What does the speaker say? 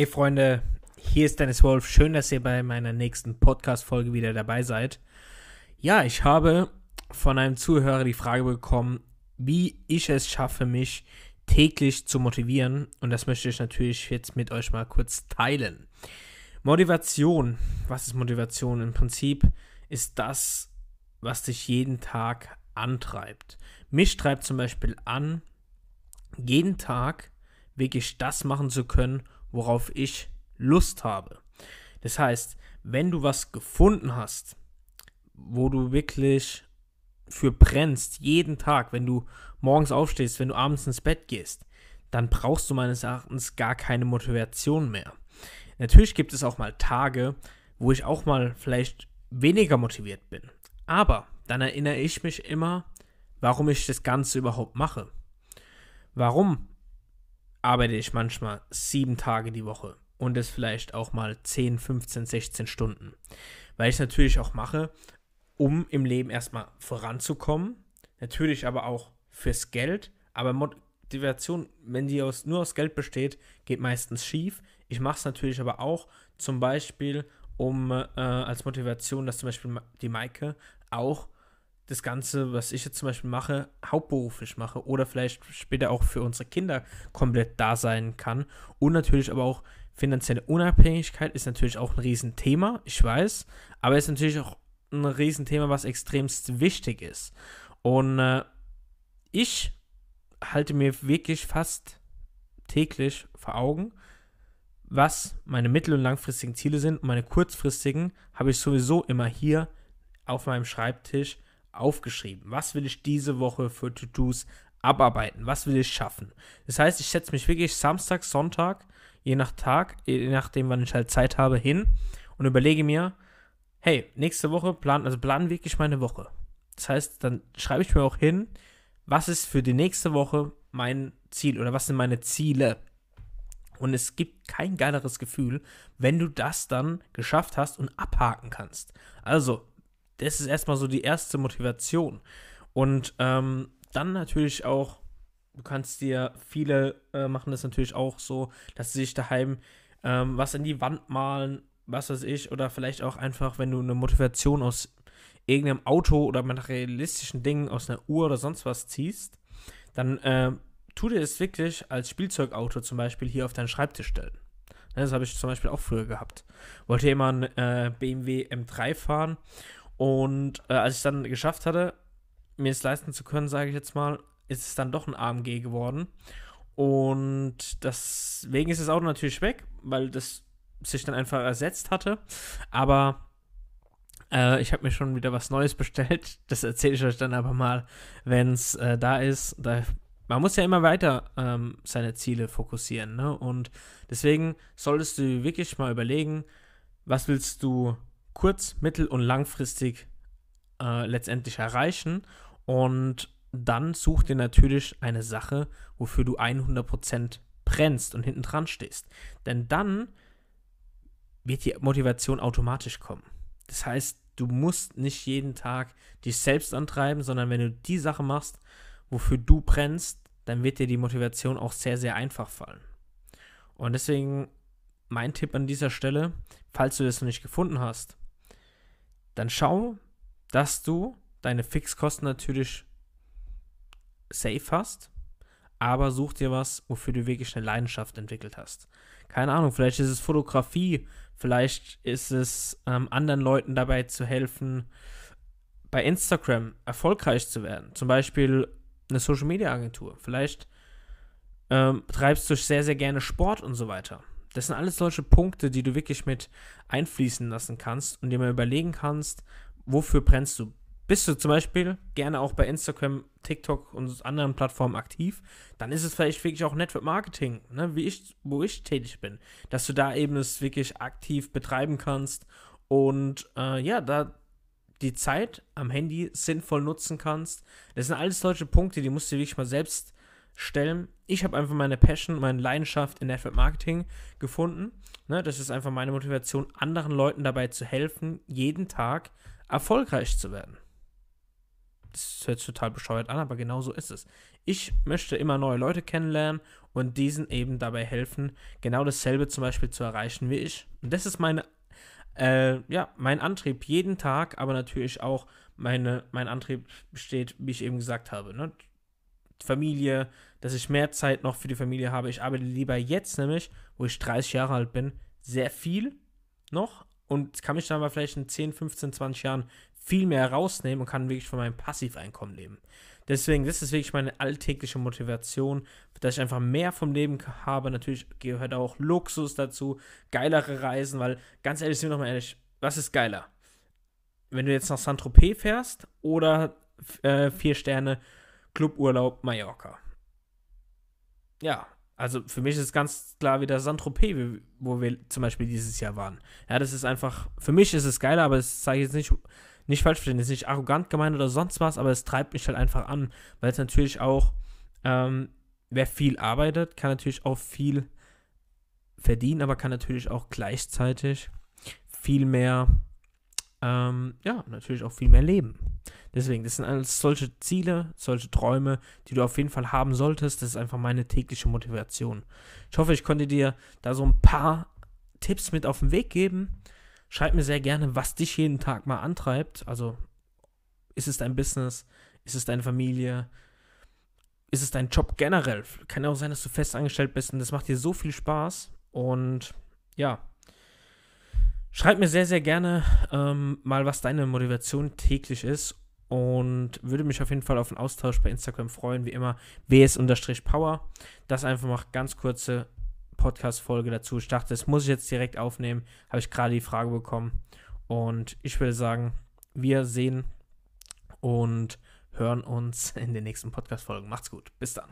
Hey Freunde, hier ist Dennis Wolf. Schön, dass ihr bei meiner nächsten Podcast-Folge wieder dabei seid. Ja, ich habe von einem Zuhörer die Frage bekommen, wie ich es schaffe, mich täglich zu motivieren. Und das möchte ich natürlich jetzt mit euch mal kurz teilen. Motivation. Was ist Motivation? Im Prinzip ist das, was dich jeden Tag antreibt. Mich treibt zum Beispiel an, jeden Tag wirklich das machen zu können, worauf ich Lust habe. Das heißt, wenn du was gefunden hast, wo du wirklich für brennst, jeden Tag, wenn du morgens aufstehst, wenn du abends ins Bett gehst, dann brauchst du meines Erachtens gar keine Motivation mehr. Natürlich gibt es auch mal Tage, wo ich auch mal vielleicht weniger motiviert bin. Aber dann erinnere ich mich immer, warum ich das Ganze überhaupt mache. Warum arbeite ich manchmal sieben Tage die Woche und es vielleicht auch mal 10, 15, 16 Stunden. Weil ich es natürlich auch mache, um im Leben erstmal voranzukommen. Natürlich aber auch fürs Geld. Aber Motivation, wenn die aus, nur aus Geld besteht, geht meistens schief. Ich mache es natürlich aber auch zum Beispiel, um äh, als Motivation, dass zum Beispiel die Maike auch das Ganze, was ich jetzt zum Beispiel mache, hauptberuflich mache oder vielleicht später auch für unsere Kinder komplett da sein kann. Und natürlich aber auch finanzielle Unabhängigkeit ist natürlich auch ein Riesenthema, ich weiß, aber ist natürlich auch ein Riesenthema, was extremst wichtig ist. Und äh, ich halte mir wirklich fast täglich vor Augen, was meine mittel- und langfristigen Ziele sind. Und meine kurzfristigen habe ich sowieso immer hier auf meinem Schreibtisch aufgeschrieben. Was will ich diese Woche für To-Dos abarbeiten? Was will ich schaffen? Das heißt, ich setze mich wirklich Samstag, Sonntag, je nach Tag, je nachdem, wann ich halt Zeit habe, hin und überlege mir, hey, nächste Woche plan, also plan wirklich meine Woche. Das heißt, dann schreibe ich mir auch hin, was ist für die nächste Woche mein Ziel oder was sind meine Ziele. Und es gibt kein geileres Gefühl, wenn du das dann geschafft hast und abhaken kannst. Also, das ist erstmal so die erste Motivation. Und ähm, dann natürlich auch, du kannst dir, viele äh, machen das natürlich auch so, dass sie sich daheim ähm, was in die Wand malen, was weiß ich, oder vielleicht auch einfach, wenn du eine Motivation aus irgendeinem Auto oder materialistischen Dingen aus einer Uhr oder sonst was ziehst, dann äh, tu dir es wirklich als Spielzeugauto zum Beispiel hier auf deinen Schreibtisch stellen. Das habe ich zum Beispiel auch früher gehabt. Wollte immer äh, BMW M3 fahren und äh, als ich dann geschafft hatte, mir es leisten zu können, sage ich jetzt mal, ist es dann doch ein AMG geworden. Und deswegen ist das Auto natürlich weg, weil das sich dann einfach ersetzt hatte. Aber äh, ich habe mir schon wieder was Neues bestellt. Das erzähle ich euch dann aber mal, wenn es äh, da ist. Da, man muss ja immer weiter ähm, seine Ziele fokussieren. Ne? Und deswegen solltest du wirklich mal überlegen, was willst du kurz-, mittel- und langfristig äh, letztendlich erreichen. Und dann such dir natürlich eine Sache, wofür du 100% brennst und hinten dran stehst. Denn dann wird die Motivation automatisch kommen. Das heißt, du musst nicht jeden Tag dich selbst antreiben, sondern wenn du die Sache machst, wofür du brennst, dann wird dir die Motivation auch sehr, sehr einfach fallen. Und deswegen mein Tipp an dieser Stelle, falls du das noch nicht gefunden hast, dann schau, dass du deine Fixkosten natürlich safe hast, aber such dir was, wofür du wirklich eine Leidenschaft entwickelt hast. Keine Ahnung, vielleicht ist es Fotografie, vielleicht ist es ähm, anderen Leuten dabei zu helfen, bei Instagram erfolgreich zu werden. Zum Beispiel eine Social Media Agentur. Vielleicht ähm, treibst du sehr, sehr gerne Sport und so weiter. Das sind alles solche Punkte, die du wirklich mit einfließen lassen kannst und dir mal überlegen kannst, wofür brennst du? Bist du zum Beispiel gerne auch bei Instagram, TikTok und anderen Plattformen aktiv, dann ist es vielleicht wirklich auch Network Marketing, ne, wie ich, wo ich tätig bin, dass du da eben es wirklich aktiv betreiben kannst und äh, ja, da die Zeit am Handy sinnvoll nutzen kannst. Das sind alles solche Punkte, die musst du wirklich mal selbst stellen. Ich habe einfach meine Passion, meine Leidenschaft in Network Marketing gefunden. Ne, das ist einfach meine Motivation, anderen Leuten dabei zu helfen, jeden Tag erfolgreich zu werden. das hört sich total bescheuert an, aber genau so ist es. Ich möchte immer neue Leute kennenlernen und diesen eben dabei helfen, genau dasselbe zum Beispiel zu erreichen wie ich. Und das ist meine, äh, ja, mein Antrieb jeden Tag, aber natürlich auch meine, mein Antrieb besteht, wie ich eben gesagt habe, ne? Familie, dass ich mehr Zeit noch für die Familie habe. Ich arbeite lieber jetzt nämlich, wo ich 30 Jahre alt bin, sehr viel noch und kann mich dann aber vielleicht in 10, 15, 20 Jahren viel mehr rausnehmen und kann wirklich von meinem Passiveinkommen leben. Deswegen, das ist wirklich meine alltägliche Motivation, dass ich einfach mehr vom Leben habe. Natürlich gehört auch Luxus dazu, geilere Reisen, weil ganz ehrlich, sind wir nochmal ehrlich, was ist geiler? Wenn du jetzt nach Saint-Tropez fährst oder äh, vier Sterne Cluburlaub Mallorca. Ja, also für mich ist ganz klar wieder Saint-Tropez, wo wir zum Beispiel dieses Jahr waren. Ja, das ist einfach, für mich ist es geiler, aber das zeige ich jetzt nicht, nicht falsch verstehen, das ist nicht arrogant gemeint oder sonst was, aber es treibt mich halt einfach an, weil es natürlich auch, ähm, wer viel arbeitet, kann natürlich auch viel verdienen, aber kann natürlich auch gleichzeitig viel mehr, ähm, ja, natürlich auch viel mehr leben. Deswegen, das sind alles solche Ziele, solche Träume, die du auf jeden Fall haben solltest. Das ist einfach meine tägliche Motivation. Ich hoffe, ich konnte dir da so ein paar Tipps mit auf den Weg geben. Schreib mir sehr gerne, was dich jeden Tag mal antreibt. Also, ist es dein Business? Ist es deine Familie? Ist es dein Job generell? Kann ja auch sein, dass du fest angestellt bist und das macht dir so viel Spaß. Und ja, Schreib mir sehr, sehr gerne ähm, mal, was deine Motivation täglich ist und würde mich auf jeden Fall auf einen Austausch bei Instagram freuen, wie immer ws-power. Das einfach mal ganz kurze Podcast-Folge dazu. Ich dachte, das muss ich jetzt direkt aufnehmen, habe ich gerade die Frage bekommen und ich würde sagen, wir sehen und hören uns in den nächsten Podcast-Folgen. Macht's gut, bis dann.